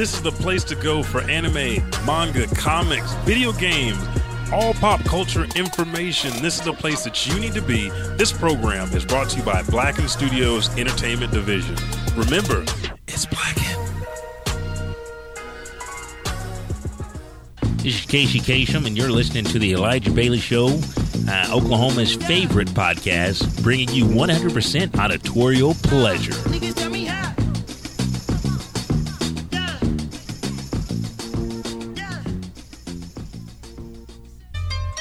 This is the place to go for anime, manga, comics, video games, all pop culture information. This is the place that you need to be. This program is brought to you by Blacken Studios Entertainment Division. Remember, it's Blacken. This is Casey Kasem, and you're listening to the Elijah Bailey Show, uh, Oklahoma's favorite podcast, bringing you 100% auditorial pleasure.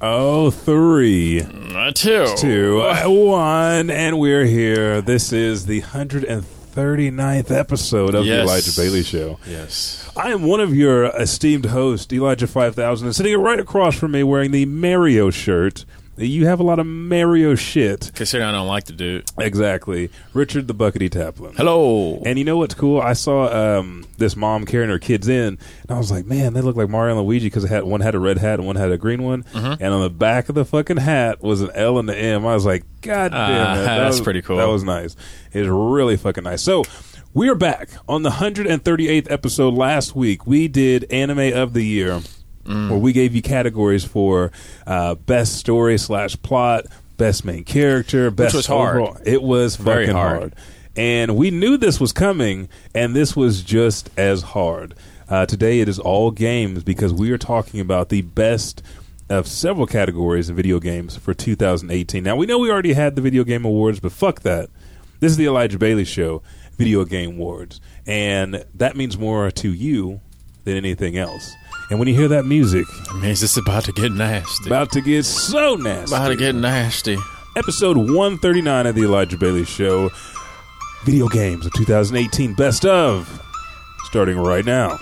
Oh, three, Uh, two. two, one, and we're here. This is the 139th episode of Yes. the Elijah Bailey Show. Yes. I am one of your esteemed hosts, Elijah 5000, and sitting right across from me wearing the Mario shirt. You have a lot of Mario shit. Considering I don't like the dude. Exactly. Richard the Buckity Taplin. Hello. And you know what's cool? I saw um, this mom carrying her kids in, and I was like, man, they look like Mario and Luigi because had one had a red hat and one had a green one, Mm-hmm. and on the back of the fucking hat was an L and the M. I was like, God damn Ah, it, that that's was- pretty cool. That was nice. It's really fucking nice. So. We are back on the 138th episode. Last week, we did Anime of the Year, Mm. where we gave you categories for uh, best story slash plot, best main character, best was hard. overall. It was Very fucking hard. hard. And we knew this was coming, and this was just as hard. Uh, today it is all games because we are talking about the best of several categories in video games for 2018. Now, we know we already had the Video Game Awards, but fuck that. This is the Elijah Bailey Show, Video Game Awards. And that means more to you than anything else. And when you hear that music, It means it's about to get nasty. about to get so nasty about to get nasty. episode 139 of the Elijah Bailey Show. Video games of 2018 best of starting right now.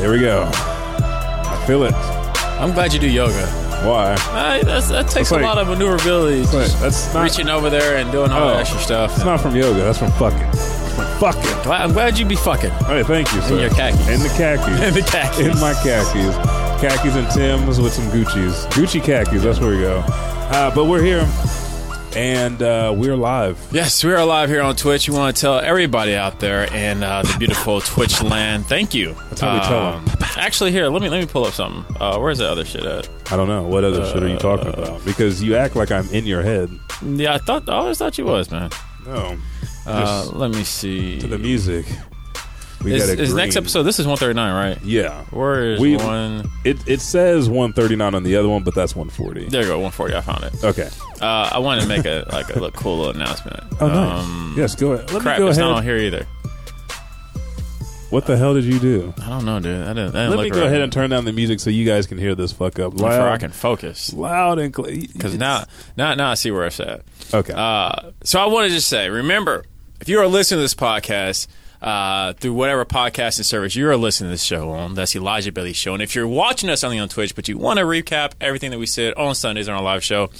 There we go. Feel it. I'm glad you do yoga. Why? That's, that takes like- a lot of maneuverability. Just that's not. reaching over there and doing all Oh. that extra stuff. It's not from yoga. That's from fucking. From fucking. I'm glad you be fucking. All right, thank you, sir. In your khakis. In the khakis. In the khakis. In my khakis. Khakis and Tim's with some Gucci's. Gucci khakis, that's where we go. Uh, but we're here, and uh, we're live. Yes, we are live here on Twitch. We want to tell everybody out there in uh, the beautiful Twitch land, thank you. That's how we tell 'em. Actually, here, let me let me pull up something. Uh, where's the other shit at? I don't know. What other shit are you talking Uh, about? Because you act like I'm in your head. Yeah, I thought I always thought you was man. No. Uh, let me see. to the music. We Is, got a is next episode? This is 139, right? Yeah. Where is We- one? It, it says 139 on the other one, but that's 140. There you go, 140. I found it. Okay. Uh, I wanted to make a like a cool little announcement. Oh, nice. Um, yes, go ahead. Let crap, me go it's ahead. not on here either. What the hell did you do? I don't know, dude. I didn't. I didn't Let me go right. ahead and turn down the music so you guys can hear this fuck up. before Loud, I can focus. loud and clear. Because now, now, now I see where it's at. Okay. Uh, so I want to just say, remember, if you are listening to this podcast uh, through whatever podcasting service you are listening to this show on, that's Elijah Bailey Show. And if you're watching us only on Twitch, but you want to recap everything that we said on Sundays on our live show,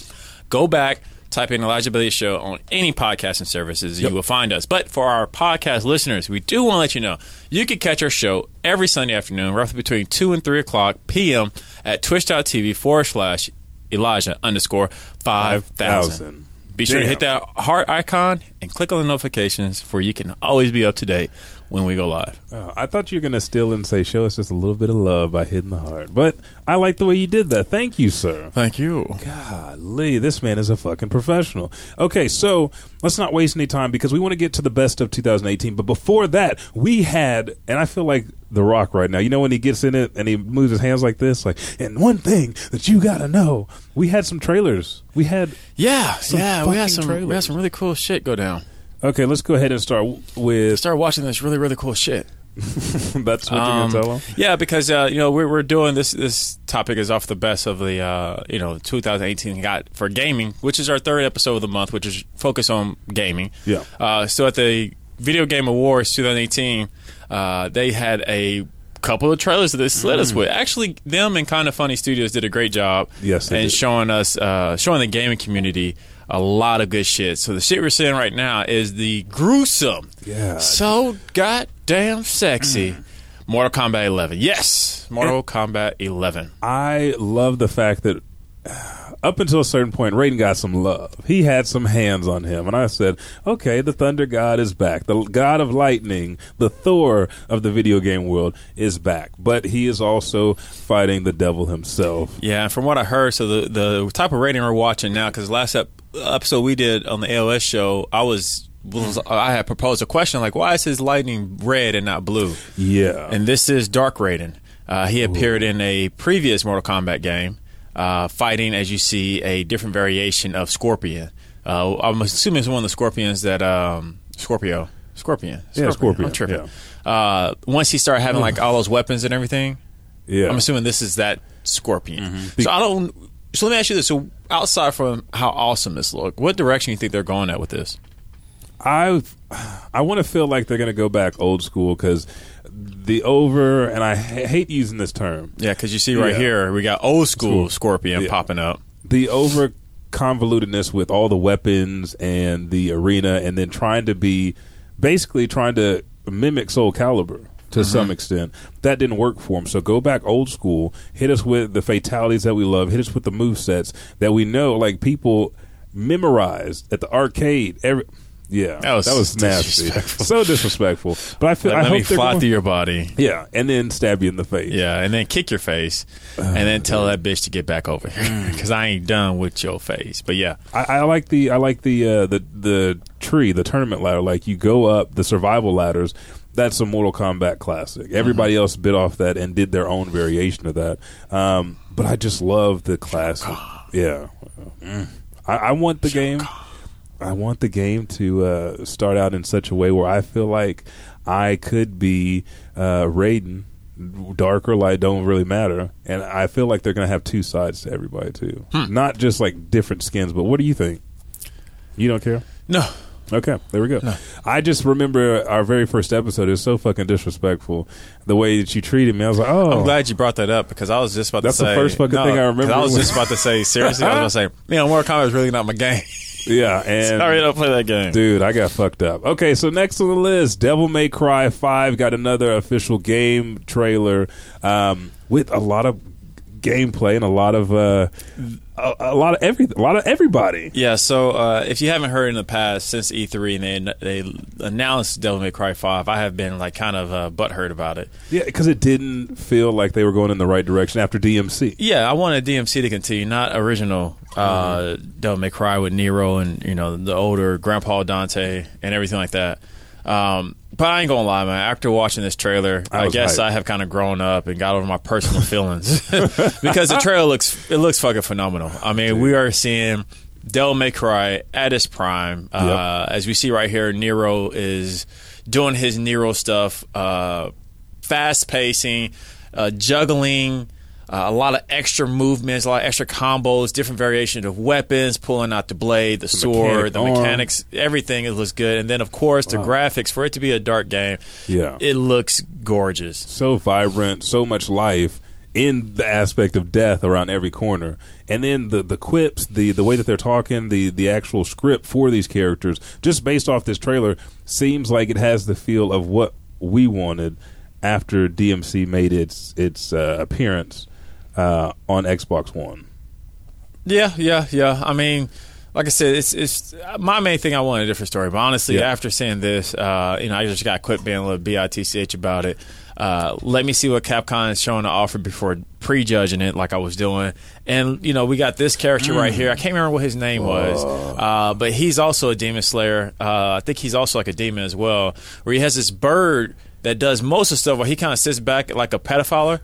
go back. Type in Elijah Bailey Show on any podcasting services, you will find us. But for our podcast listeners, we do want to let you know you can catch our show every Sunday afternoon, roughly between 2 and 3 o'clock p.m. at twitch.tv forward slash Elijah underscore 5000. Be sure to hit that heart icon and click on the notifications for you can always be up to date when we go live. Oh, I thought you were going to steal and say, show us just a little bit of love by hitting the Heart. But I like the way you did that. Thank you, sir. Thank you. Golly, this man is a fucking professional. Okay, so let's not waste any time because we want to get to the best of 2018. But before that, we had, and I feel like The Rock right now. You know when he gets in it and he moves his hands like this, like, and one thing that you got to know, we had some trailers. We had, Yeah, yeah, we had some we had some really cool shit go down. Okay, let's go ahead and start with, Start watching this really really cool shit. that's what you're Um, going to tell him? Yeah, because uh, you know we're, we're doing this. This topic is off the best of the uh, you know 2018 got for gaming, which is our third episode of the month, which is focused on gaming. Yeah. Uh, so at the Video Game Awards 2018, uh, they had a couple of trailers that they slid us with. Actually, them and Kind of Funny Studios did a great job. Yes, and showing us uh, showing the gaming community a lot of good shit. So the shit we're seeing right now is the gruesome Yeah. so goddamn sexy. Mm. Mortal Kombat 11. Yes, Mortal Kombat 11. I love the fact that uh, up until a certain point, Raiden got some love. He had some hands on him, and I said, "Okay, the Thunder God is back. The God of Lightning, the Thor of the video game world, is back. But he is also fighting the devil himself." Yeah, and from what I heard, so the the type of rating we're watching now, because last ep- episode we did on the AOS show, I was, I had proposed a question like, why is his lightning red and not blue? Yeah, And this is Dark Raiden. Uh, he appeared in a previous Mortal Kombat game, uh, fighting, as you see, a different variation of Scorpion. Uh, I'm assuming it's one of the Scorpions that um, Scorpio, Scorpion, Yeah, Scorpion, I'm tripping. Uh, once he started having like all those weapons and everything, yeah. I'm assuming this is that Scorpion. Mm-hmm. So I don't. So let me ask you this: So outside from how awesome this look, what direction you think they're going at with this? I I want to feel like they're going to go back old school because the over, and I ha- hate using this term. Yeah, because you see right Yeah. here, we got old school School. Scorpion Yeah. popping up. the over convolutedness with all the weapons and the arena and then trying to be basically trying to mimic soul calibur to some extent that didn't work for him so go back old school hit us with the fatalities that we love hit us with the move sets that we know like people memorized at the arcade every yeah That was nasty disrespectful. so disrespectful but i feel Let, i let hope me fly going- through your body. yeah and then stab you in the face Yeah, and then kick your face, and then tell that bitch to get back over here Mm. because I ain't done with your face. But yeah, I, I like the I like the uh, the the tree, the tournament ladder. Like you go up the survival ladders. That's a Mortal Kombat classic. Everybody else bit off that and did their own variation of that. Um, but I just love the classic. Yeah, Mm. I, I want the game. I want the game to uh, start out in such a way where I feel like I could be uh, Raiden. Dark or light don't really matter, and I feel like they're going to have two sides to everybody too, not just like different skins. But what do you think? You don't care? no, Okay, there we go. I just remember our very first episode is so fucking disrespectful. The way that you treated me, I was like, oh, I'm glad you brought that up because I was just about That's to say that's the first fucking no, thing I remember I was just about to say seriously. I was going to say, you know, Mortal Kombat is really not my game. yeah. And Sorry, I don't play that game. Dude, I got fucked up. Okay, so next on the list, Devil May Cry 5 got another official game trailer um, with a lot of gameplay and a lot of uh, a, a lot of every a lot of everybody. Yeah, so uh, if you haven't heard in the past since E3 and they they announced Devil May Cry Five, I have been like kind of uh, butthurt about it. Yeah, because it didn't feel like they were going in the right direction after DMC. Yeah, I wanted DMC to continue, not original uh, Devil May Cry with Nero and you know the older Grandpa Dante and everything like that. Um, but I ain't gonna lie, man. After watching this trailer, I I, guess hyped. I have kind of grown up and got over my personal feelings because the trailer looks it looks fucking phenomenal. I mean, we are seeing Devil May Cry at its prime. Uh, As we see right here, Nero is doing his Nero stuff, uh, fast pacing, uh, juggling. Uh, a lot of extra movements, a lot of extra combos, different variations of weapons, pulling out the blade, the, sword, mechanic the arm. mechanics, everything. It looks good, and then of course the graphics for it to be a dark game. Yeah. it looks gorgeous. so vibrant, so much life in the aspect of death around every corner. And then the the quips, the the way that they're talking, the the actual script for these characters, just based off this trailer, seems like it has the feel of what we wanted after DMC made its its uh, appearance uh, on Xbox One. Yeah, yeah, yeah. I mean, like I said, it's it's my main thing. I want a different story, but honestly, Yeah. after seeing this, uh, you know, I just got quit being a little bitch about it. Uh, let me see what Capcom is showing to offer before prejudging it, like I was doing. And you know, we got this character right here. I can't remember what his name was, uh, but he's also a demon slayer. Uh, I think he's also like a demon as well, where he has this bird. That does most of the stuff where he kind of sits back like a pedophile.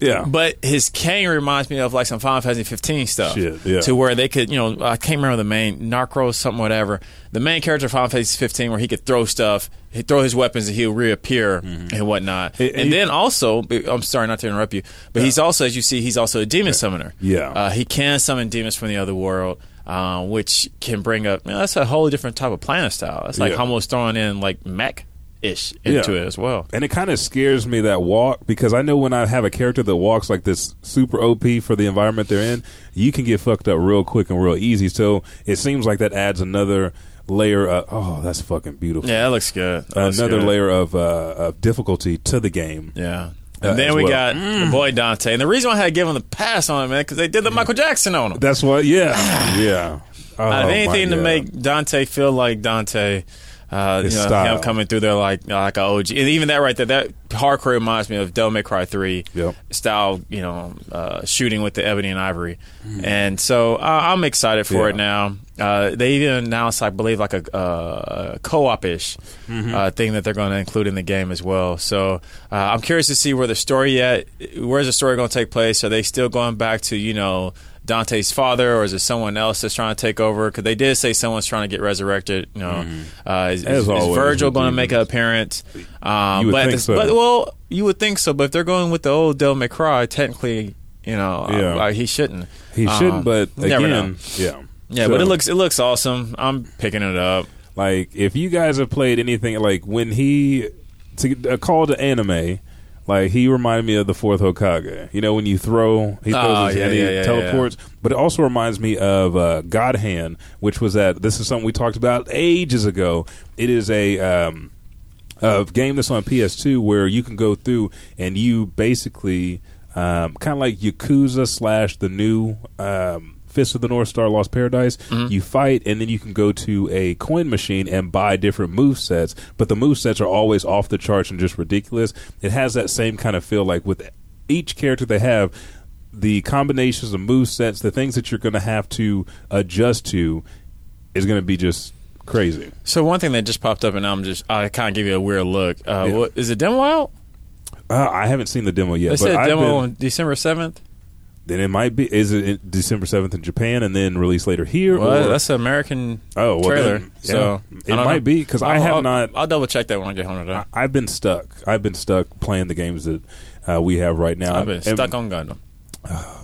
Yeah. But his cane reminds me of like some Final Fantasy 15 stuff. Shit, yeah. To where they could, you know, I can't remember the main Narcos, something, whatever. The main character of Final Fantasy 15, where he could throw stuff, he throw his weapons, and he'll reappear and whatnot. Hey, and you- then also, I'm sorry not to interrupt you, but he's also, as you see, he's also a demon summoner. Yeah. uh, he can summon demons from the other world. Uh, which can bring up you know, that's a whole different type of planet style. It's like Yeah. almost throwing in like mech ish into Yeah. it as well. And it kind of scares me that walk because I know when I have a character that walks like this super OP for the environment they're in, you can get fucked up real quick and real easy. So it seems like that adds another layer of oh, that's fucking beautiful. Yeah, that looks good. That looks another good. layer of uh, of difficulty to the game. Yeah. Uh, And then we well. got the boy Dante. And the reason why I had to give him the pass on it, man, because they did the Michael Jackson on him. That's what. Yeah, yeah. Oh, Out of my anything to make Dante feel like Dante, uh, you know, style. him coming through there like like a OG, and even that right there, that hardcore reminds me of Devil May Cry Three Yep. style, you know, uh, shooting with the ebony and ivory, and so uh, I'm excited for. Yeah. it now. Uh, they even announced, I believe, like a, uh, a co-op ish Mm-hmm. uh, thing that they're going to include in the game as well. So uh, I'm curious to see where the story at. Where's the story going to take place? Are they still going back to you know? Dante's father, or is it someone else that's trying to take over? Because they did say someone's trying to get resurrected. You know, uh, is, As is, is always Virgil going to make an appearance? Um, You would but, think this- so. but well, you would think so. But if they're going with the old Devil May technically, you know, uh, Yeah. uh, he shouldn't. He Um, shouldn't, but you never know. again, yeah, Yeah, So, but it looks it looks awesome. I'm picking it up. like if you guys have played anything like when he to a call to anime. Like he reminded me of the fourth Hokage. You know when you throw, he throws Oh, his yeah, and he yeah, yeah, teleports. But it also reminds me of uh, God Hand, which was that. This is something we talked about ages ago. It is a um, a game that's on PS2 where you can go through and you basically um, kind of like Yakuza slash the new um, Fist of the North Star Lost Paradise. You fight and then you can go to a coin machine and buy different move sets, but the move sets are always off the charts and just ridiculous. It has that same kind of feel like with each character they have. The combinations of move sets, the things that you're going to have to adjust to, is going to be just crazy. So one thing that just popped up, and I'm just I kind of give you a weird look. Uh, Yeah. what, is it demo out? Uh, I haven't seen the demo yet, They said demo been- on December seventh. Then it might be. Is it December seventh in Japan and then released later here? Well, or, that's an American oh, well, trailer. then, yeah. so it might know. be because I have I'll- not. I'll double check that when I get home today. I, I've been stuck. I've been stuck playing the games that uh, we have right now. I've been And- stuck on Gundam.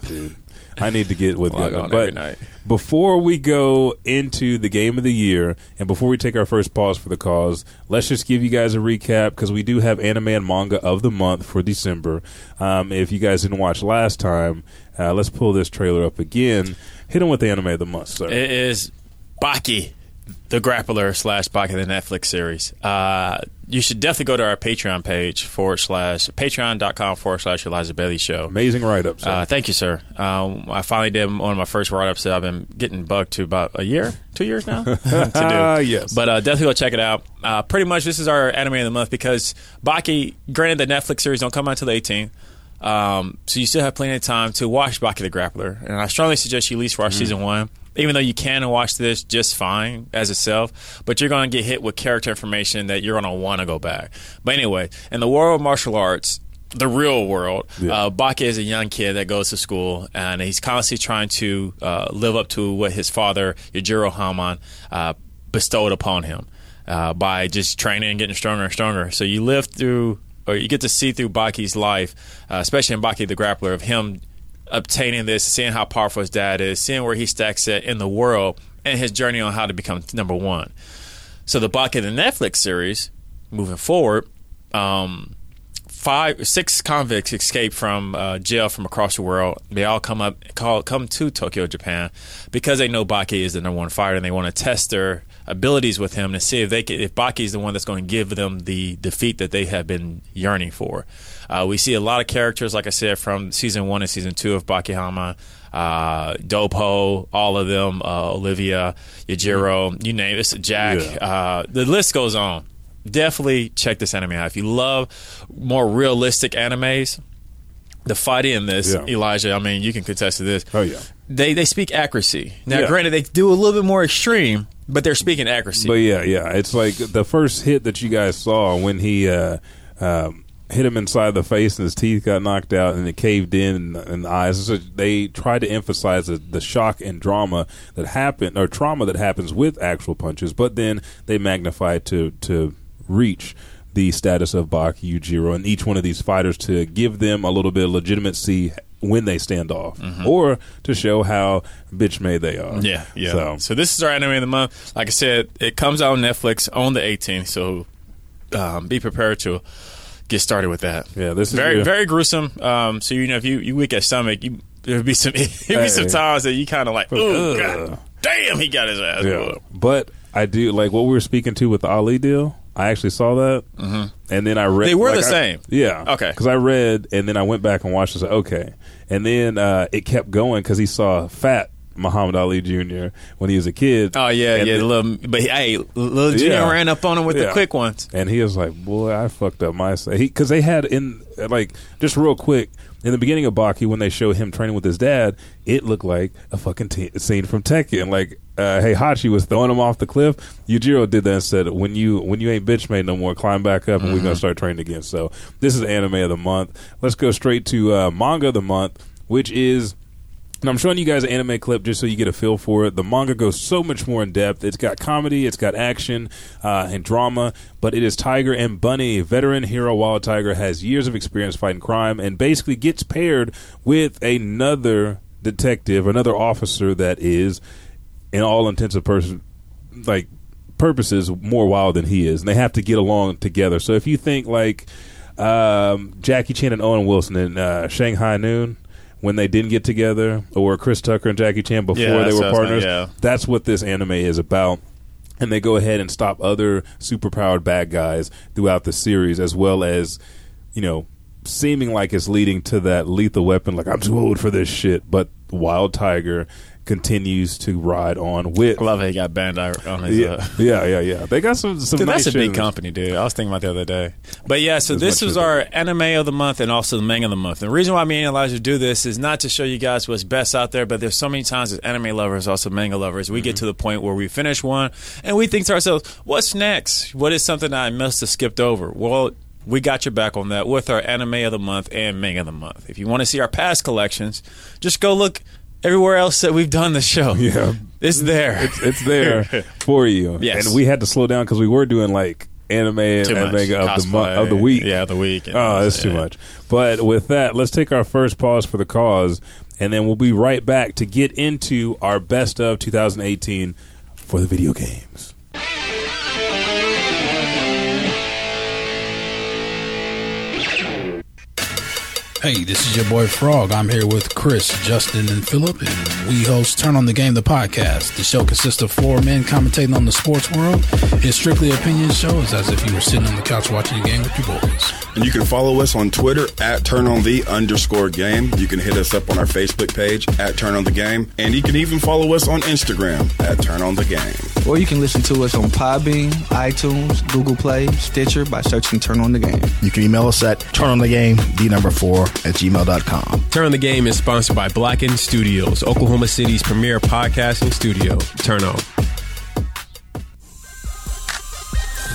dude. I need to get with Log on But every night. before we go into the game of the year, and before we take our first pause for the cause, let's just give you guys a recap because we do have anime and manga of the month for December. Um, if you guys didn't watch last time, uh, let's pull this trailer up again. Hit them with the anime of the month, sir. It is Baki, the grappler slash Baki the Netflix series. Uh, you should definitely go to our Patreon page forward slash patreon.com forward slash Elijah Bailey Show. Amazing write ups. Uh, thank you, sir. Um, I finally did one of my first write ups that I've been getting bugged to about a year, two years now to do. Ah, yes. But uh, definitely go check it out. Uh, pretty much, this is our anime of the month because Baki, granted, the Netflix series don't come out until the 18th. Um, so you still have plenty of time to watch Baki the Grappler. And I strongly suggest you at least watch season one. Even though you can watch this just fine as itself, but you're going to get hit with character information that you're going to want to go back. But anyway, in the world of martial arts, the real world, Yeah. uh, Baki is a young kid that goes to school and he's constantly trying to uh, live up to what his father, Yujiro Hanma, uh, bestowed upon him uh, by just training and getting stronger and stronger. So you live through, or you get to see through Baki's life, uh, especially in Baki the Grappler, of him obtaining this, seeing how powerful his dad is, seeing where he stacks it in the world, and his journey on how to become number one. So the Baki the Netflix series, moving forward, um, five, six convicts escape from uh, jail from across the world. They all come up, call, come to Tokyo, Japan, because they know Baki is the number one fighter, and they want to test their abilities with him to see if they can, if Baki is the one that's going to give them the defeat that they have been yearning for. Uh, we see a lot of characters, like I said, from season one and season two of Baki Hanma. Uh, Doppo, all of them, uh, Oliva, Yujiro, you name it, Jack. Yeah. Uh, the list goes on. Definitely check this anime out. If you love more realistic animes, the fight in this, Yeah. Elijah, I mean, you can contest to this. Oh, yeah. They they speak accuracy. Now, Yeah. granted, they do a little bit more extreme, but they're speaking accuracy. But yeah, yeah, it's like the first hit that you guys saw when he uh, um, hit him inside the face and his teeth got knocked out and it caved in and the eyes. So they tried to emphasize the, the shock and drama that happen or trauma that happens with actual punches, but then they magnify it to to reach the status of Baki Yujiro and each one of these fighters to give them a little bit of legitimacy when they stand off, or to show how bitch made they are. Yeah, yeah. So, So, this is our anime of the month. Like I said, it comes out on Netflix on the 18th. So um, be prepared to get started with that. Yeah, this is very very gruesome. Um, so you know, if you you weak at stomach, you there'll be some there'll be some times that you kind of like, oh god, damn, he got his ass. Yeah, whooped." but I do like what we were speaking to with the Ali deal. I actually saw that, mm-hmm. and then I read. They were like, the I- same. yeah. Okay. Because I read, and then I went back and watched. and said, okay, and then uh, it kept going because he saw fat Muhammad Ali Jr. when he was a kid. Oh yeah, And yeah. then- little, but hey, little Junior Yeah. ran up on him with the quick ones. And he was like, "Boy, I fucked up my side. because they had in like just real quick in the beginning of Baki when they show him training with his dad, it looked like a fucking t- scene from Tekken. Like, uh, Heihachi was throwing him off the cliff. Yujiro did that and said, "When you when you ain't bitch made no more, climb back up, and we're gonna start training again." So this is anime of the month. Let's go straight to uh, manga of the month, which is. And I'm showing you guys an anime clip just so you get a feel for it. The manga goes so much more in depth. It's got comedy, it's got action uh, and drama, but it is Tiger and Bunny. Veteran hero Wild Tiger has years of experience fighting crime and basically gets paired with another detective, another officer that is, in all intents and person, like purposes, more wild than he is, and they have to get along together. So if you think like um, Jackie Chan and Owen Wilson in uh, Shanghai Noon when they didn't get together, or Chris Tucker and Jackie Chan before Yeah, they were what I was partners. yeah. That's what this anime is about. And they go ahead and stop other superpowered bad guys throughout the series, as well as, you know, seeming like it's leading to that lethal weapon. Like I'm too old for this shit, but Wild Tiger continues to ride on with. I love how he got Bandai on his. Yeah, Uh, yeah, yeah, yeah. They got some some Dude, nice that's a big company, dude. I was thinking about the other day. But yeah, so As this was as our anime of the month and also the manga of the month. And the reason why me and Elijah do this is not to show you guys what's best out there, but there's so many times as anime lovers, also manga lovers, we Mm-hmm. get to the point where we finish one and we think to ourselves, what's next? What is something I must have skipped over? Well, we got your back on that with our anime of the month and manga of the month. If you want to see our past collections, just go look everywhere else that we've done the show. Yeah. It's there. It's, it's there for you. Yes. And we had to slow down because we were doing like anime and Too manga of the month of the week. Yeah, the week. Oh, that's too Yeah. much. But with that, let's take our first pause for the cause, and then we'll be right back to get into our best of 2018 for the video games. Hey, this is your boy Frog. I'm here with Chris, Justin, and Philip, and we host Turn on the Game, the podcast. The show consists of four men commentating on the sports world. It's strictly opinion show. It's as if you were sitting on the couch watching a game with your boys. And you can follow us on Twitter at turn on the underscore game. You can hit us up on our Facebook page at turn on the game. And you can even follow us on Instagram at turn on the game. Or you can listen to us on Podbean, iTunes, Google Play, Stitcher by searching Turn On The Game. You can email us at turnonthegame, the number four, at gmail.com. Turn on the Game is sponsored by Blacken Studios, Oklahoma City's premier podcasting studio. Turn on.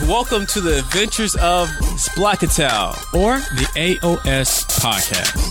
Welcome to the adventures of Splackatel, or the AOS podcast.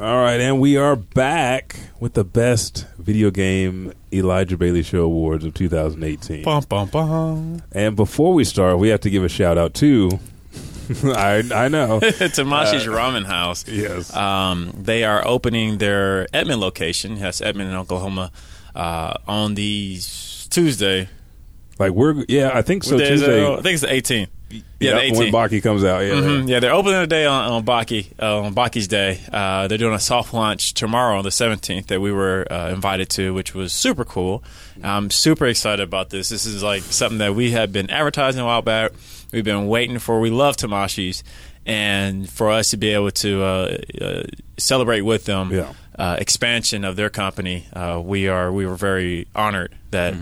All right, and we are back with the best video game Elijah Bailey Show Awards of 2018. Bum, bum, bum. And before we start, we have to give a shout out to. I I know. Tamashii's Ramen House. Yes. Um, they are opening their Edmond location. Yes, Edmond in Oklahoma uh, on the Tuesday. Like we're yeah, I think so. What day is it? Tuesday. I think it's the 18th. Yeah, Yep, the when 18th. Baki comes out. Yeah. Mhm. Yeah, they're opening the day on, on Baki uh, on Baki's day. Uh, they're doing a soft launch tomorrow on the 17th that we were uh, invited to, which was super cool. I'm super excited about this. This is like something that we have been advertising a while back. We've been waiting for. We love Tamashii's, and for us to be able to uh, uh, celebrate with them. Yeah. Uh, expansion of their company, uh, we are we were very honored that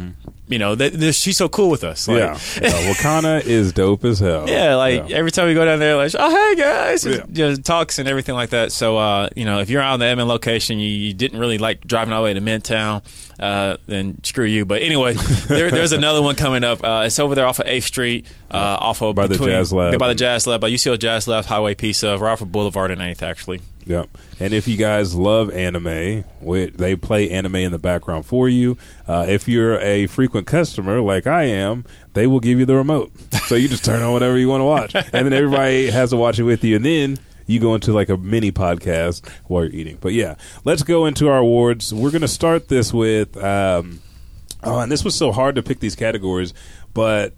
you know that, that she's so cool with us. Like, Mm-hmm. yeah. yeah. Wakana is dope as hell. yeah, like Yeah. every time we go down there, like, oh hey guys, Yeah. and, you know, talks and everything like that. So, uh, you know, if you're out in the Edmond location, you, you didn't really like driving all the way to Midtown, uh, then screw you. But anyway, there, there's another one coming up. Uh, it's over there off of Eighth Street, uh, off of By the Jazz Lab. by the Jazz Lab, by UCO Jazz Lab, Highway Pizza, right off of Boulevard and Eighth, actually. Yep. And if you guys love anime, we, they play anime in the background for you. Uh, if you're a frequent customer like I am, they will give you the remote. So you just turn on whatever you want to watch. And then everybody has to watch it with you. And then you go into like a mini podcast while you're eating. But yeah, let's go into our awards. We're going to start this with. Um, oh, and this was so hard to pick these categories, but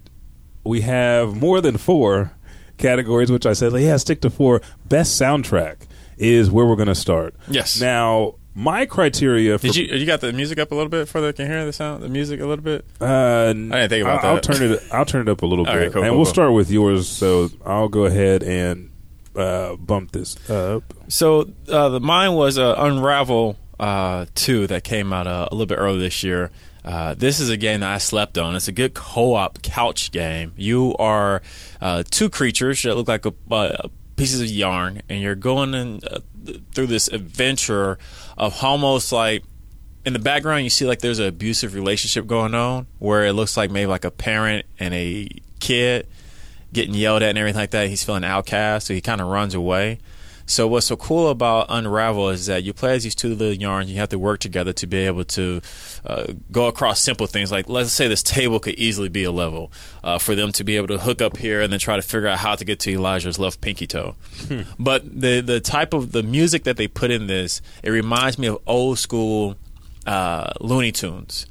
we have more than four categories, which I said, yeah, stick to four. Best soundtrack is where we're going to start. Yes. Now, my criteria for Did you you got the music up a little bit for the can hear the sound the music a little bit? Uh, I didn't think about I'll, I'll turn it. I'll turn it up a little All bit, right, cool, and cool, we'll cool. start with yours. So I'll go ahead and uh, bump this up. So uh, the mine was uh, Unravel uh, two that came out uh, a little bit earlier this year. Uh, this is a game that I slept on. It's a good co-op couch game. You are uh, two creatures that look like a, uh, pieces of yarn, and you're going in, uh, through this adventure of almost like in the background you see like there's an abusive relationship going on where it looks like maybe like a parent and a kid getting yelled at and everything like that. He's feeling outcast, so he kind of runs away. So what's so cool about Unravel is that you play as these two little yarns. You have to work together to be able to uh, go across simple things. Like let's say this table could easily be a level uh, for them to be able to hook up here and then try to figure out how to get to Elijah's left pinky toe. But the the type of the music that they put in this, it reminds me of old school uh, Looney Tunes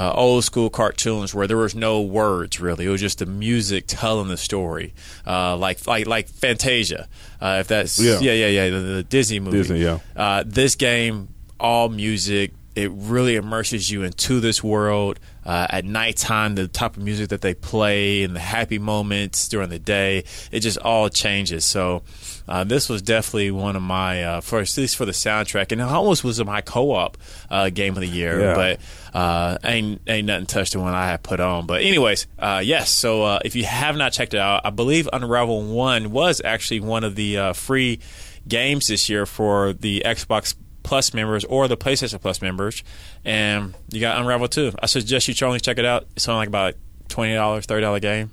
uh, old school cartoons where there was no words really. It was just the music telling the story, uh, like like like Fantasia. Uh, if that's Yeah. yeah yeah yeah, the, the Disney movie. Disney, yeah. Uh, this game, all music. It really immerses you into this world. Uh, at nighttime, the type of music that they play and the happy moments during the day, it just all changes. So, uh, this was definitely one of my, uh, for at least for the soundtrack, and it almost was my co-op uh, game of the year. Yeah. But uh, ain't ain't nothing touched the one I had put on. But anyways, uh, yes. So uh, if you have not checked it out, I believe Unravel One was actually one of the uh, free games this year for the Xbox Plus members or the PlayStation Plus members, and you got Unravel Two. I suggest you only check it out. It's only like about twenty dollars, thirty dollar game.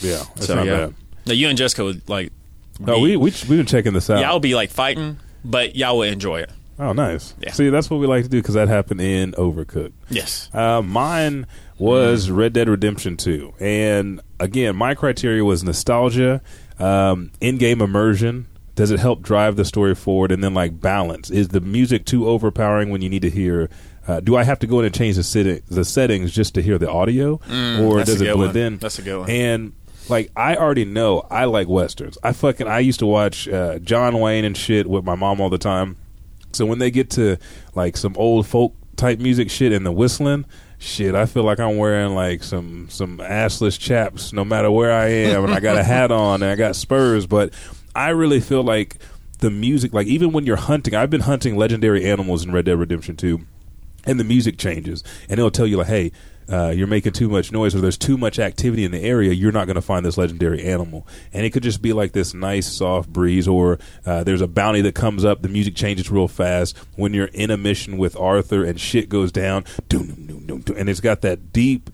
Yeah, that's So not yeah, bad. now you and Jessica would like. No, we we we've been checking this out. y'all will be like fighting, but y'all will enjoy it. Oh, nice. Yeah. See, that's what we like to do because that happened in Overcooked. Yes. Uh, mine was Red Dead Redemption 2. And again, my criteria was nostalgia, um, in game immersion. Does it help drive the story forward? And then, like, balance. Is the music too overpowering when you need to hear? Uh, do I have to go in and change the, setting, the settings just to hear the audio? or Mm, that's does it blend one. in? That's a good one. And like I already know I like westerns. I fucking I used to watch uh, John Wayne and shit with my mom all the time. So when they get to like some old folk type music shit and the whistling, shit, I feel like I'm wearing like some some assless chaps no matter where I am and I got a hat on and I got spurs, but I really feel like the music like even when you're hunting, I've been hunting legendary animals in Red Dead Redemption 2 and the music changes and it'll tell you like hey uh, you're making too much noise or there's too much activity in the area you're not going to find this legendary animal. And it could just be like this nice soft breeze or uh, there's a bounty that comes up the music changes real fast. When you're in a mission with arthur and shit goes down and it's got that deep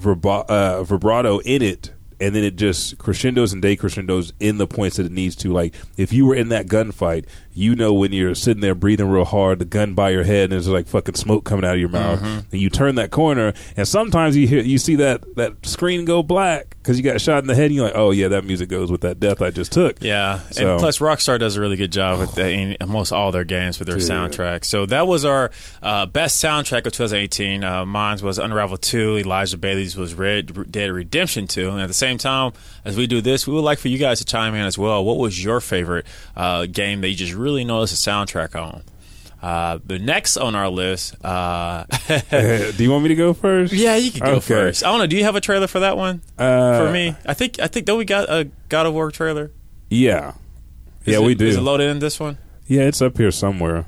vibra- uh, vibrato in it and then it just crescendos and decrescendos in the points that it needs to. Like if you were in that gunfight, you know when you're sitting there breathing real hard, the gun by your head, and there's like fucking smoke coming out of your mouth, and you turn that corner, and sometimes you hear you see that that screen go black because you got shot in the head, and you're like, oh yeah, that music goes with that death I just took. Yeah, So- and plus Rockstar does a really good job with the, in almost all their games with their soundtrack. So that was our uh, best soundtrack of 2018. Uh, mine was Unravel 2. Elijah Bailey's was Red Dead Redemption 2. And at the same time, as we do this, we would like for you guys to chime in as well. What was your favorite uh, game that you just really noticed the soundtrack on? Uh, the next on our list, uh, do you want me to go first? yeah, you can go Okay. first. I don't know. Do you have a trailer for that one? Uh, for me, I think I think don't we got a God of War trailer? Yeah. Is yeah, it- we do. Is it loaded in this one? Yeah, it's up here somewhere.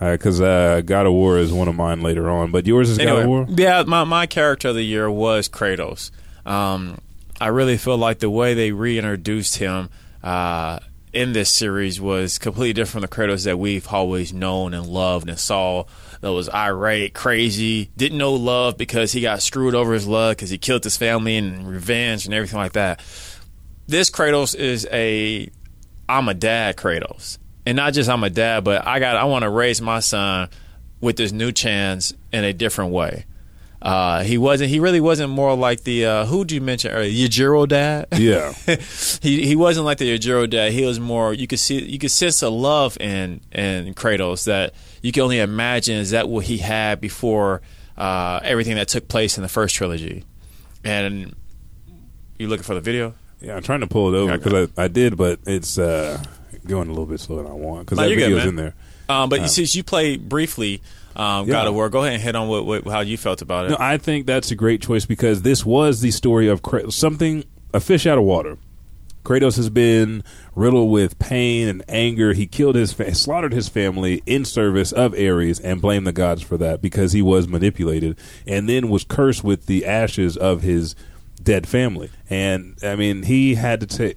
Because uh, God of War is one of mine later on, but yours is God of War. Yeah, my, my character of the year was Kratos. Um, I really feel like the way they reintroduced him uh, in this series was completely different from the Kratos that we've always known and loved and saw. That was irate, crazy, didn't know love because he got screwed over his love because he killed his family and revenge and everything like that. This Kratos is a I'm a dad Kratos. And not just I'm a dad, but I got I want to raise my son with this new chance in a different way. Uh, he wasn't. He really wasn't more like the uh, who did you mention earlier? Yujiro dad. Yeah. he he wasn't like the Yujiro dad. He was more. You could see. You could sense a love in in Kratos that you can only imagine is that what he had before uh, everything that took place in the first trilogy. And you looking for the video? Yeah, I'm trying to pull it over because I, I did, but it's uh, going a little bit slower than I want because No, that you're good, in there. Um, but since you played briefly um, Yeah. God of War, go ahead and hit on what, what how you felt about it. No, I think that's a great choice because this was the story of something a fish out of water. Kratos has been riddled with pain and anger. He killed his, fa- slaughtered his family in service of Ares, and blamed the gods for that because he was manipulated, and then was cursed with the ashes of his dead family. And I mean, he had to take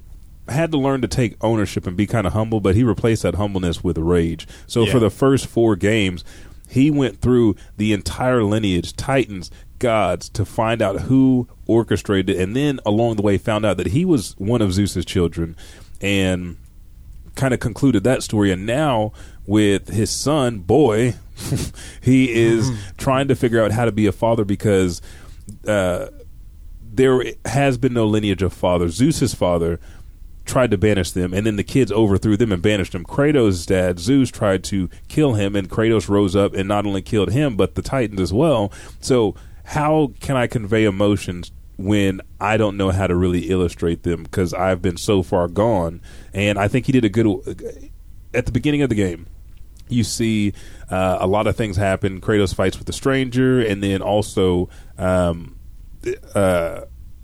had to learn to take ownership and be kind of humble, but he replaced that humbleness with rage. So Yeah. for the first four games, he went through the entire lineage, titans, gods, to find out who orchestrated it, and then along the way found out that he was one of Zeus's children, and kind of concluded that story. And now with his son, boy, he is trying to figure out how to be a father because. Uh, there has been no lineage of father. Zeus's father tried to banish them, and then the kids overthrew them and banished them. Kratos' dad, Zeus, tried to kill him, and Kratos rose up and not only killed him, but the Titans as well. So, how can I convey emotions when I don't know how to really illustrate them because I've been so far gone? And I think he did a good at the beginning of the game you see uh, a lot of things happen. Kratos fights with the stranger, and then also, um, uh,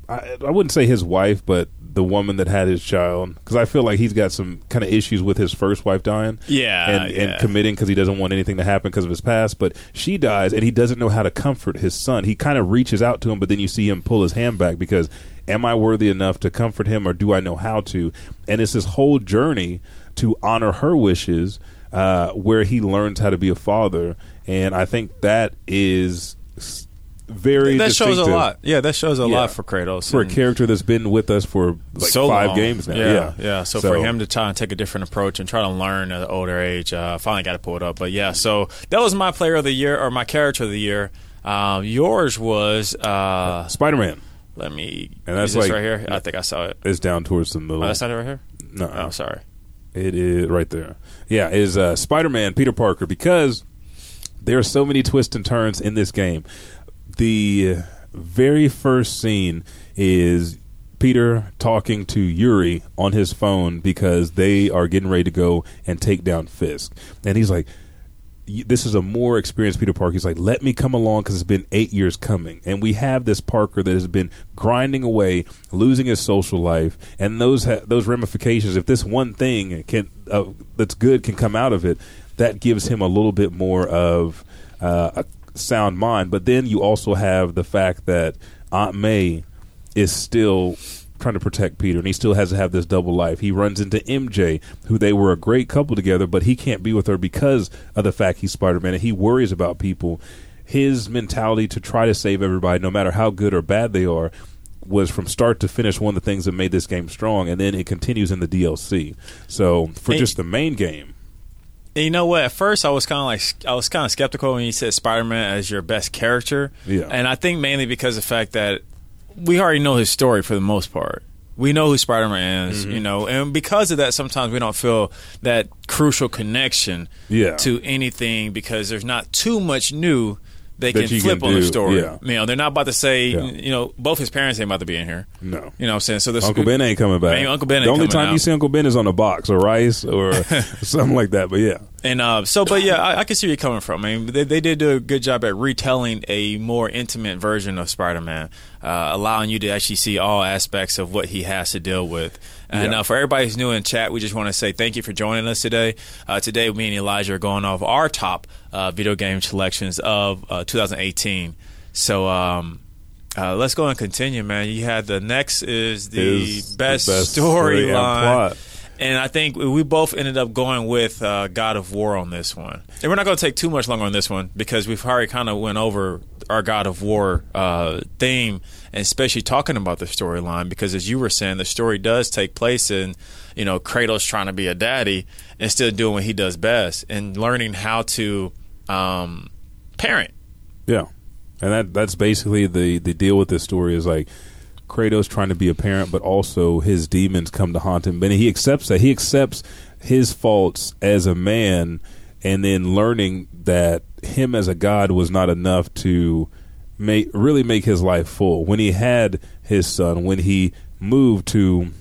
I, I wouldn't say his wife, but the woman that had his child, because I feel like he's got some kind of issues with his first wife dying. Yeah, and, yeah. and committing because he doesn't want anything to happen because of his past. But she dies, and he doesn't know how to comfort his son. He kind of reaches out to him, but then you see him pull his hand back because am I worthy enough to comfort him, or do I know how to? And it's this whole journey to honor her wishes, uh, where he learns how to be a father, and I think that is very that shows a lot. Yeah, that shows a Yeah. lot for Kratos. for a character that's been with us for like so five long. games now. Yeah, Yeah, yeah. So, for him to try and take a different approach and try to learn at an older age, uh, finally got to pull it up. But yeah, so that was my player of the year or my character of the year. Um, yours was uh, Spider Man let me And that's is this like- right here. I think I saw it. it. is down towards the middle. Oh, that's not it right here. no, I'm Oh, sorry. It is right there. Yeah, is uh, Spider Man Peter Parker because there are so many twists and turns in this game. The very first scene is Peter talking to Yuri on his phone because they are getting ready to go and take down Fisk, and he's like. This is a more experienced Peter Parker. He's like, let me come along because it's been eight years coming, and we have this Parker that has been grinding away, losing his social life, and those ha- those ramifications. If this one thing can uh, that's good can come out of it, that gives him a little bit more of uh, a sound mind. But then you also have the fact that Aunt May is still trying to protect Peter, and he still has to have this double life. He runs into MJ, who they were a great couple together, but he can't be with her because of the fact he's Spider Man, and he worries about people. His mentality to try to save everybody, no matter how good or bad they are, was from start to finish one of the things that made this game strong, and then it continues in the DLC. So for Hey- just the main game, And you know what? At first, I was kind of like I was kind of skeptical when you said Spider-Man as your best character. Yeah. and I think mainly because of the fact that we already know his story for the most part. We know who Spider-Man is, Mm-hmm. you know, and because of that, sometimes we don't feel that crucial connection Yeah. to anything because there's not too much new they can flip can on the story. yeah. You know, they're not about to say, Yeah. you know, both his parents ain't about to be in here. no. You know what I'm saying? So this Uncle Ben ain't coming back. Maybe Uncle Ben the only time out. you see Uncle Ben is on a box or rice or something like that. But yeah, And uh, so, but yeah, I, I can see where you're coming from. I mean, they, they did do a good job at retelling a more intimate version of Spider-Man, uh, allowing you to actually see all aspects of what he has to deal with. And Yeah. uh, for everybody who's new in chat, we just want to say thank you for joining us today. Uh, today, me and Elijah are going off our top uh, video game selections of uh, 2018. So. Um, uh, let's go and continue, man. You had the next is the Is best, best story storyline. plot. And I think we both ended up going with uh, God of War on this one. And we're not going to take too much longer on this one because we've already kind of went over our God of War uh, theme, and especially talking about the storyline. Because as you were saying, the story does take place in, you know, Kratos trying to be a daddy and still doing what he does best and learning how to um, parent. yeah, and that that's basically the the deal with this story is like. Kratos trying to be a parent, but also his demons come to haunt him. And he accepts that. He accepts his faults as a man, and then learning that him as a god was not enough to make really make his life full. When he had his son, when he moved to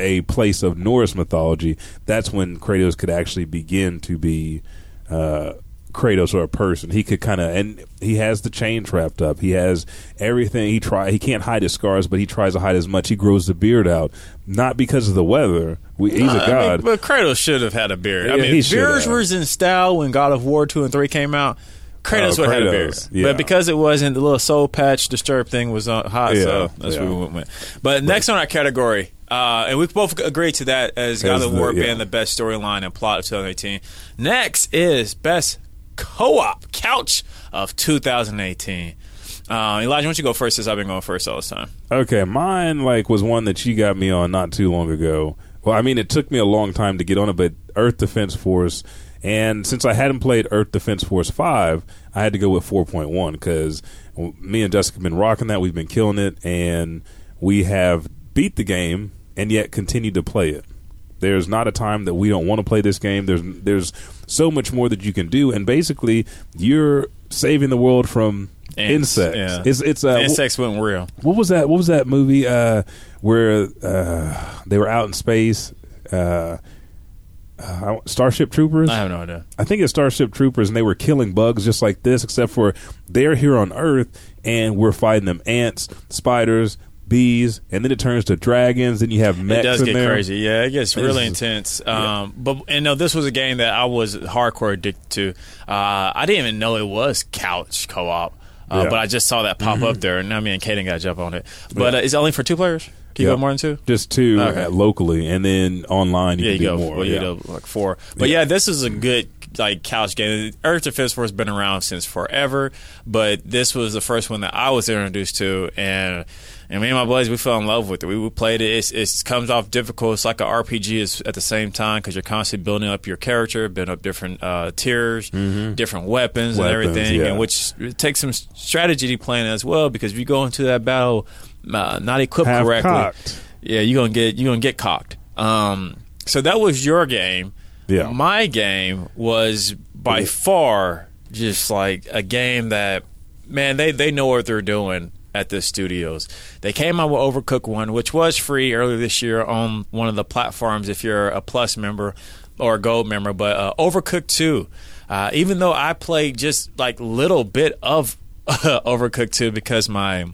a place of Norse mythology, that's when Kratos could actually begin to be uh, Kratos or a person. He could kind of, and he has the chains wrapped up. He has everything. He try. He can't hide his scars, but he tries to hide as much. He grows the beard out, not because of the weather. We, he's a god. mean, but Kratos should have had a beard. I mean, beards have. was in style when God of War two and three came out. Kratos Oh, would have had a beard, yeah. but because it wasn't, the little soul patch disturb thing was uh, hot, Yeah, so that's yeah. where we went with. But next on our category, uh, and we both agree to that as God of the- War yeah. being the best storyline and plot of 2018. Next is best co-op couch of 2018. Uh, Elijah, why don't you go first? Since I've been going first all this time. Okay, mine like was one that you got me on not too long ago. Well, I mean, it took me a long time to get on it, but Earth Defense Force, and since I hadn't played Earth Defense Force five, I had to go with four point one because me and Jessica have been rocking that. We've been killing it, and we have beat the game and yet continued to play it. There's not a time that we don't want to play this game. There's there's so much more that you can do, and basically, you're saving the world from Ants, insects. yeah. It's it's uh, Insects went real. what was that? What was that movie uh, where uh, they were out in space? Uh, uh, Starship Troopers. I have no idea. I think it's Starship Troopers, and they were killing bugs just like this, except for they're here on Earth, and we're fighting them ants, spiders, bees, and then it turns to dragons. Then you have mechs It does get there. crazy. Yeah, it gets really It's- intense. Um, But and no, this was a game that I was hardcore addicted to. Uh, I didn't even know it was couch co-op, uh, Yeah. Mm-hmm. but I just saw that pop up there, and now me and Kaden got to jump on it. But uh, it's only for two players. Can you Yeah. go more than two? Just two Okay. uh, locally, and then online you yeah, can you do go. more. Well, you yeah. go like four. But yeah. this is a good like couch game. Earth Defense Force has been around since forever, but this was the first one that I was introduced to, and and me and my buddies we fell in love with it. We, we played it. It's, it comes off difficult. It's like an RPG is at the same time because you're constantly building up your character, building up different uh, tiers, different weapons, and Mm-hmm. Everything, yeah. and which takes some strategy to playing as well because if you go into that battle uh, not equipped Half correctly. cocked. Yeah, you're gonna get you're gonna get cocked. Um, so that was your game. Yeah. My game was by far just like a game that man, they they know what they're doing at the studios. They came out with Overcooked One, which was free earlier this year on one of the platforms if you're a Plus member or a Gold member. But uh, Overcooked Two, uh, even though I played just like little bit of Overcooked Two because my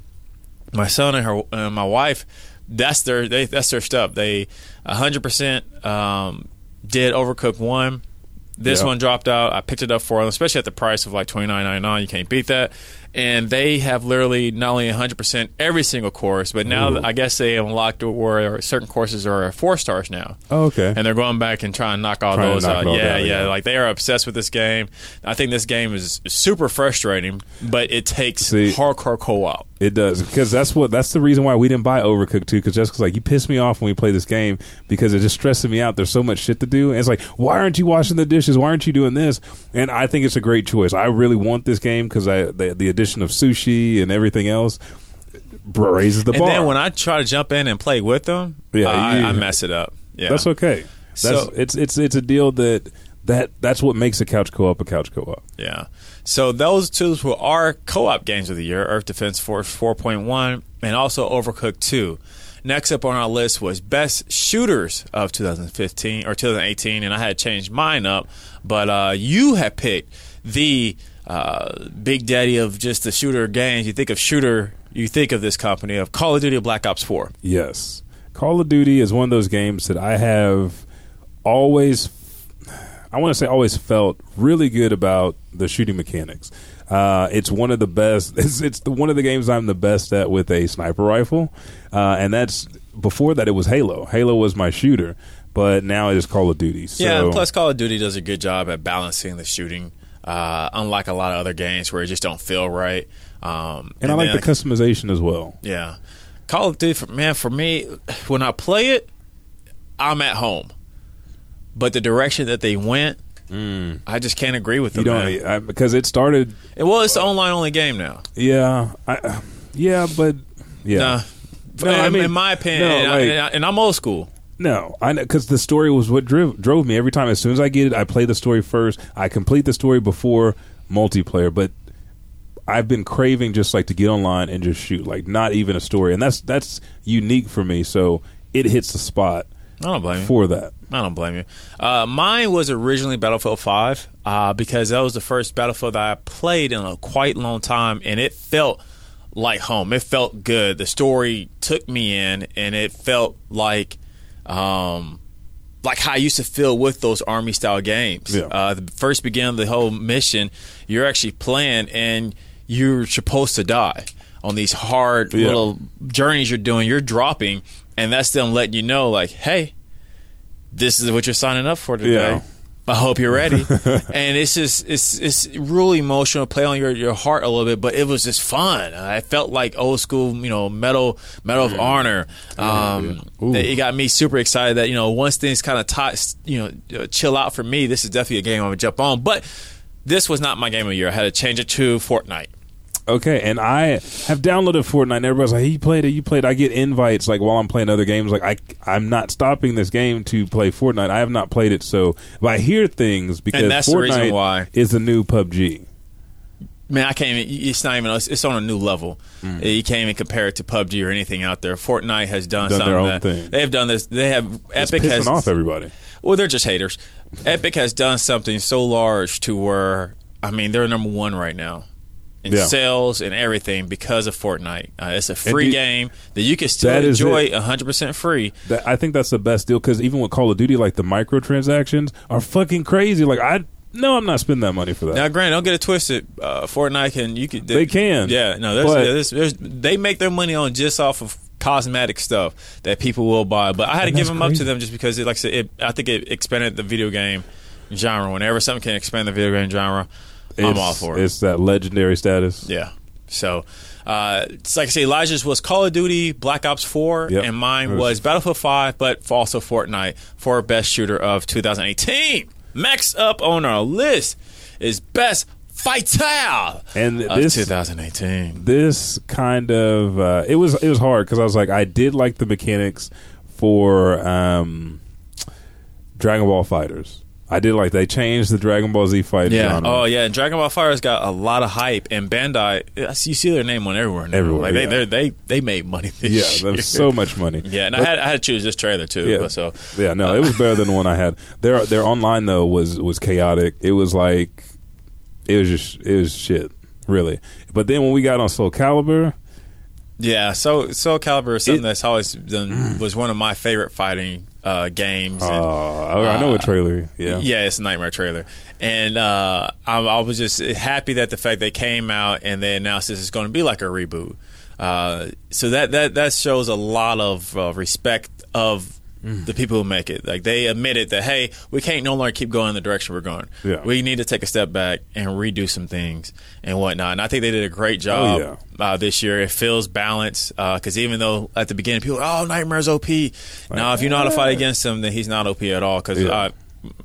my son and her and my wife that's their they, that's their stuff they 100% um, did Overcooked one this Yeah. one dropped out i picked it up for them especially at the price of like 29.99 you can't beat that and they have literally not only 100% every single course, but now I guess they have unlocked where certain courses are four stars now. Oh, okay. And they're going back and trying to knock all Trying those knock out. all yeah, down, yeah, yeah. Like they are obsessed with this game. I think this game is super frustrating, but it takes See- hardcore co-op. It does because that's what that's the reason why we didn't buy Overcooked too. because 'cause, like you piss me off when we play this game because it just stressing me out. There's so much shit to do, and it's like why aren't you washing the dishes? Why aren't you doing this? And I think it's a great choice. I really want this game because I the, the addition of sushi and everything else raises the and bar. And then when I try to jump in and play with them, Yeah, I, you- I mess it up. Yeah, That's okay. That's So- it's it's it's a deal that that that's what makes a couch co-op a couch co-op. Yeah. So those two were our co-op games of the year: Earth Defense Force 4.1 and also Overcooked 2. Next up on our list was best shooters of 2015 or 2018, and I had changed mine up, but uh, you had picked the uh, big daddy of just the shooter games. You think of shooter, you think of this company of Call of Duty Black Ops 4. Yes. Call of Duty is one of those games that I have always, I want to say, always felt really good about the shooting mechanics. Uh, it's one of the best. It's, it's the, one of the games I'm the best at with a sniper rifle, uh, and that's before that it was Halo. Halo was my shooter, but now it is Call of Duty. So, Yeah, plus Call of Duty does a good job at balancing the shooting, uh, unlike a lot of other games where it just don't feel right. Um, and I like then- the customization as well. Yeah, Call of Duty, for, man, for me, when I play it, I'm at home. But the direction that they went, mm. I just can't agree with You them. don't. I, because it started. Well, it's the online only game now. Yeah, I, yeah, but yeah. Nah. No, I in, mean- in my opinion, no, like- and, I, and I'm old school. No, I because the story was what drove drove me every time. As soon as I get it, I play the story first. I complete the story before multiplayer, but I've been craving just like to get online and just shoot, like not even a story, and that's that's unique for me. So it hits the spot I don't blame you. for that. I don't blame you. Uh, mine was originally Battlefield 5 uh, because that was the first Battlefield that I played in a quite long time, and it felt like home. It felt good. The story took me in, and it felt like um, like how I used to feel with those army style games. Yeah. Uh, the first beginning of the whole mission, you're actually playing, and you're supposed to die on these hard Yeah. little journeys you're doing. You're dropping, and that's them letting you know, like, hey, this is what you're signing up for today. Yeah. I hope you're ready. and it's just it's it's really emotional, play on your, your heart a little bit, but it was just fun. I felt like old school, you know, Medal Medal of Honor. Um, it got me super excited that you know once things kind of t- you know uh, chill out for me, this is definitely a game I'm gonna jump on. But this was not my game of the year. I had to change it to Fortnite. Okay, and I have downloaded Fortnite. and Everybody's like, "He played it? You played?" I get invites like while I'm playing other games. Like I, I'm not stopping this game to play Fortnite. I have not played it, so but I hear things because that's the Fortnite reason why. is the new PUBG. Man, I can't even. It's not even. It's, it's on a new level. You can't even compare it to PUBG or anything out there. Fortnite has done, Mm. Done something. their own that- thing. They have done this. They have It's Epic pissing has off everybody. Well, they're just haters. Epic has done something so large to where I mean they're number one right now in Yeah. sales and everything because of Fortnite. Uh, it's a free game that you can still enjoy it. 100 percent free. That, I think that's the best deal because even with Call of Duty, like the microtransactions are fucking crazy. Like I no, I'm not spending that money for that. Now, Grant, don't get it twisted. Uh, Fortnite can you can They can. Yeah, no, there's, But- there's, there's, they make their money on just off of cosmetic stuff that people will buy. But I had to give them up to them just because, it, like I said, it, I think it expanded the video game genre. Whenever something can expand the video game genre, I'm all for it. It's that legendary status. Yeah. So, uh, it's like I say, Elijah's was Call of Duty, Black Ops 4, Yep. and mine was- Battlefield 5, but also Fortnite for best shooter of 2018. Next up on our list is best Vital And of this 2018. this kind of uh, it was it was hard because I was like I did like the mechanics for um, Dragon Ball FighterZ. I did like they changed the Dragon Ball Z fight Yeah. genre. Oh, yeah. And Dragon Ball Fighter's got a lot of hype, and Bandai, you see their name on everywhere. Now. Everywhere, Like they, yeah. they they made money. This yeah, year. so much money. Yeah, and I had I had to choose this trailer too. Yeah. but So Yeah, no, it was better than the one I had. Their their online though was was chaotic. It was like it was just it was shit, really. But then when we got on Soul Calibur, Yeah, so Soul Calibur is something It- that's always done was one of my favorite fighting uh, games. Oh, and, I know uh, what trailer. Yeah. yeah, it's a nightmare trailer, and uh, I, I was just happy that the fact they came out and they announced this is going to be like a reboot. Uh, so that that that shows a lot of uh, respect of the people who make it. Like they admitted that hey, we can't no longer keep going in the direction we're going. Yeah. We need to take a step back and redo some things and whatnot. And I think they did a great job Oh, uh, this year. It feels balanced because even though at the beginning people, oh, Nightmare's OP. now, if you know how to fight against him, then he's not OP at all. Because Yeah. uh,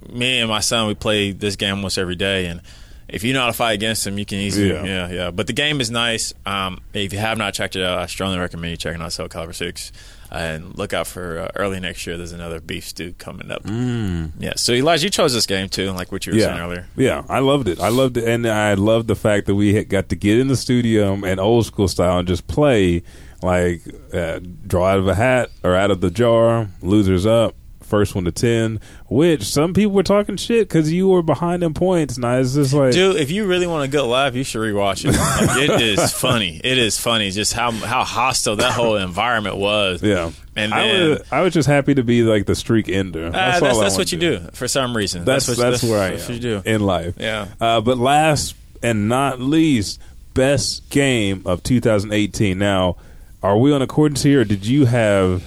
me and my son, we play this game almost every day, and if you know how to fight against him, you can easily, Yeah. yeah, yeah. But the game is nice. Um, if you have not checked it out, I strongly recommend you checking out Soul Calibur Six. And look out for uh, early next year. There's another beef stew coming up. Mm. Yeah. So Elijah, you chose this game too, like what you were saying earlier. Yeah, I loved it. I loved it, and I loved the fact that we had got to get in the studio and old school style and just play like uh, draw out of a hat or out of the jar. Losers up, first one to ten. Which some people were talking shit because you were behind in points. Now it's just like, Dude, if you really want a good laugh, you should rewatch it. Like, it is funny. It is funny just how how hostile that whole environment was. yeah. And I was, I was just happy to be like the streak ender. Uh, That's, that's that's what you do for some reason. That's what, that's, where I am you do. in life. Yeah. Uh, but last and not least, best game of 2018. Now, are we on accordance here, or did you have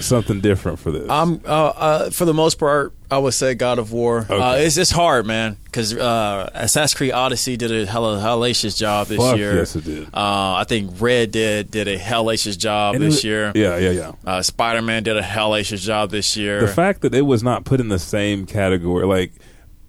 something different for this? I'm uh, uh, for the most part, I would say God of War. Uh, Okay. it's it's hard, man, because uh, Assassin's Creed Odyssey did a hella hellacious job this Fuck year. yes, it did. Uh, I think Red Dead did a hellacious job And this was- year. Yeah, yeah, yeah. Uh, Spider Man did a hellacious job this year. The fact that it was not put in the same category, like,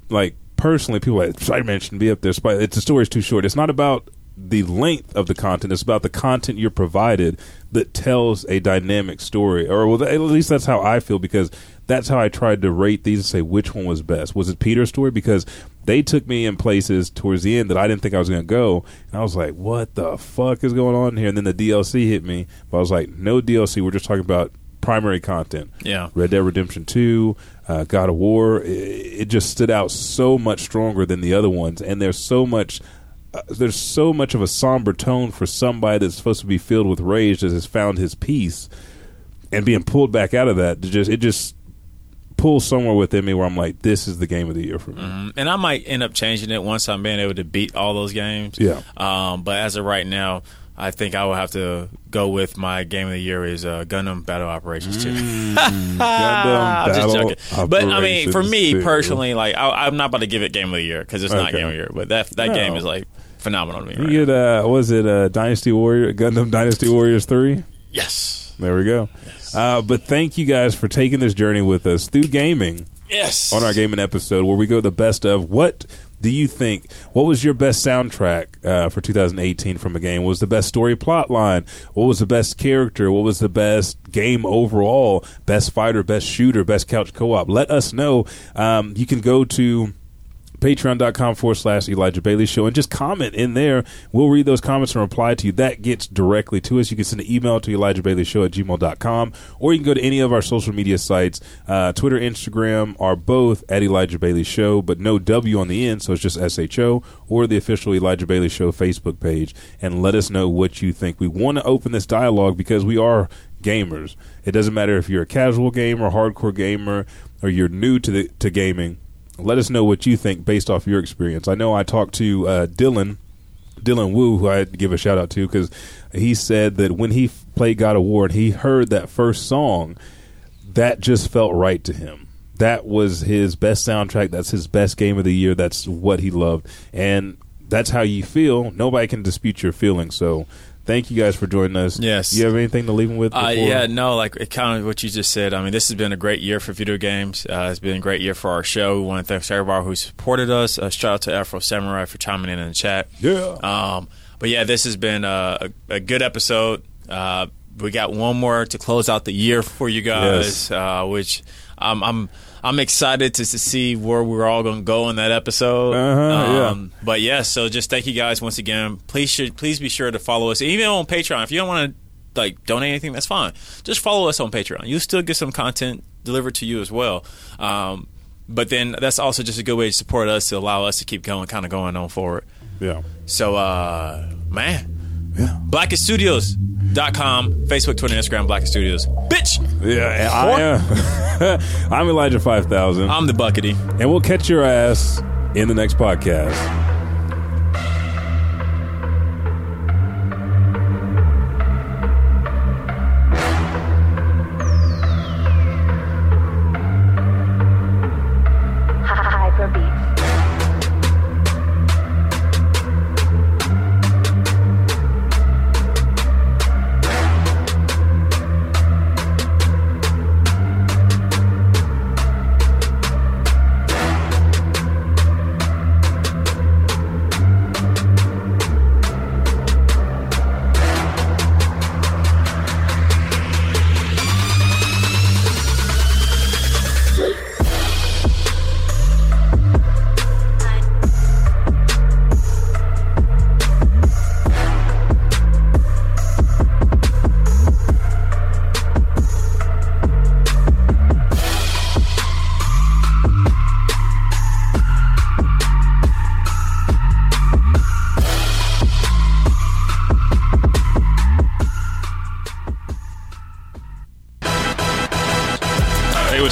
like personally, people are like Spider Man shouldn't be up there. It's the story's too short. It's not about the length of the content. It's about the content you're provided that tells a dynamic story. Or well, at least that's how I feel because that's how I tried to rate these and say which one was best. Was it Peter's story? Because they took me in places towards the end that I didn't think I was going to go, and I was like, "What the fuck is going on here?" And then the DLC hit me, but I was like, "No DLC. We're just talking about." Primary content. Yeah. Red Dead Redemption 2, uh, God of War, it, it just stood out so much stronger than the other ones. And there's so much. There's so much of a somber tone for somebody that's supposed to be filled with rage that has found his peace, and being pulled back out of that. to Just it just pulls somewhere within me where I'm like, this is the game of the year for me. Um, and I might end up changing it once I'm being able to beat all those games. Yeah. Um, but as of right now, I think I will have to go with my game of the year is uh, Gundam Battle Operations 2. Gundam I'm just joking. But I mean, for me 2. personally, like I, I'm not about to give it game of the year because it's not game of the year. But that that No. game is like phenomenal to me. You Right get uh, was it uh, Dynasty Warrior Gundam Dynasty Warriors three? yes, There we go. Uh, but thank you guys for taking this journey with us through gaming. yes. on our gaming episode where we go the best of what do you think what was your best soundtrack uh, for 2018 from a game what was the best story plot line what was the best character what was the best game overall best fighter best shooter best couch co-op let us know um, you can go to patreon.com forward slash Elijah Bailey Show and just comment in there. We'll read those comments and reply to you. That gets directly to us. You can send an email to Elijah Bailey Show at gmail.com or you can go to any of our social media sites. Uh, Twitter, Instagram are both at Elijah Bailey Show, but no W on the end, so it's just SHO or the official Elijah Bailey Show Facebook page and let us know what you think. We want to open this dialogue because we are gamers. It doesn't matter if you're a casual gamer, hardcore gamer, or you're new to the to gaming let us know what you think based off your experience. I know I talked to uh, Dylan, Dylan Wu, who I give a shout out to because he said that when he played God of War and he heard that first song, that just felt right to him. That was his best soundtrack. That's his best game of the year. That's what he loved, and that's how you feel. Nobody can dispute your feelings. So. Thank you guys for joining us. Yes. You have anything to leave them with? Uh, yeah, no, like it kind of what you just said. I mean, this has been a great year for video games. Uh, it's been a great year for our show. We want to thank everybody who supported us. Uh, shout out to Afro Samurai for chiming in in the chat. Yeah. Um, but yeah, this has been a, a, a good episode. Uh, we got one more to close out the year for you guys, Yes. uh, which I'm I'm I'm excited to, to see where we're all going to go in that episode. Um, Uh-huh, yeah. But yeah, so just thank you guys once again. Please should please be sure to follow us, even on Patreon. If you don't want to like donate anything, that's fine. Just follow us on Patreon. You'll still get some content delivered to you as well. Um, but then that's also just a good way to support us to allow us to keep going, kind of going on forward. yeah. So, uh, man, Blackenstudios.com, Facebook, Twitter, Instagram, Blacken Studios. Bitch! Yeah, I am. I'm Elijah 5000. I'm the Buckity. and we'll catch your ass in the next podcast.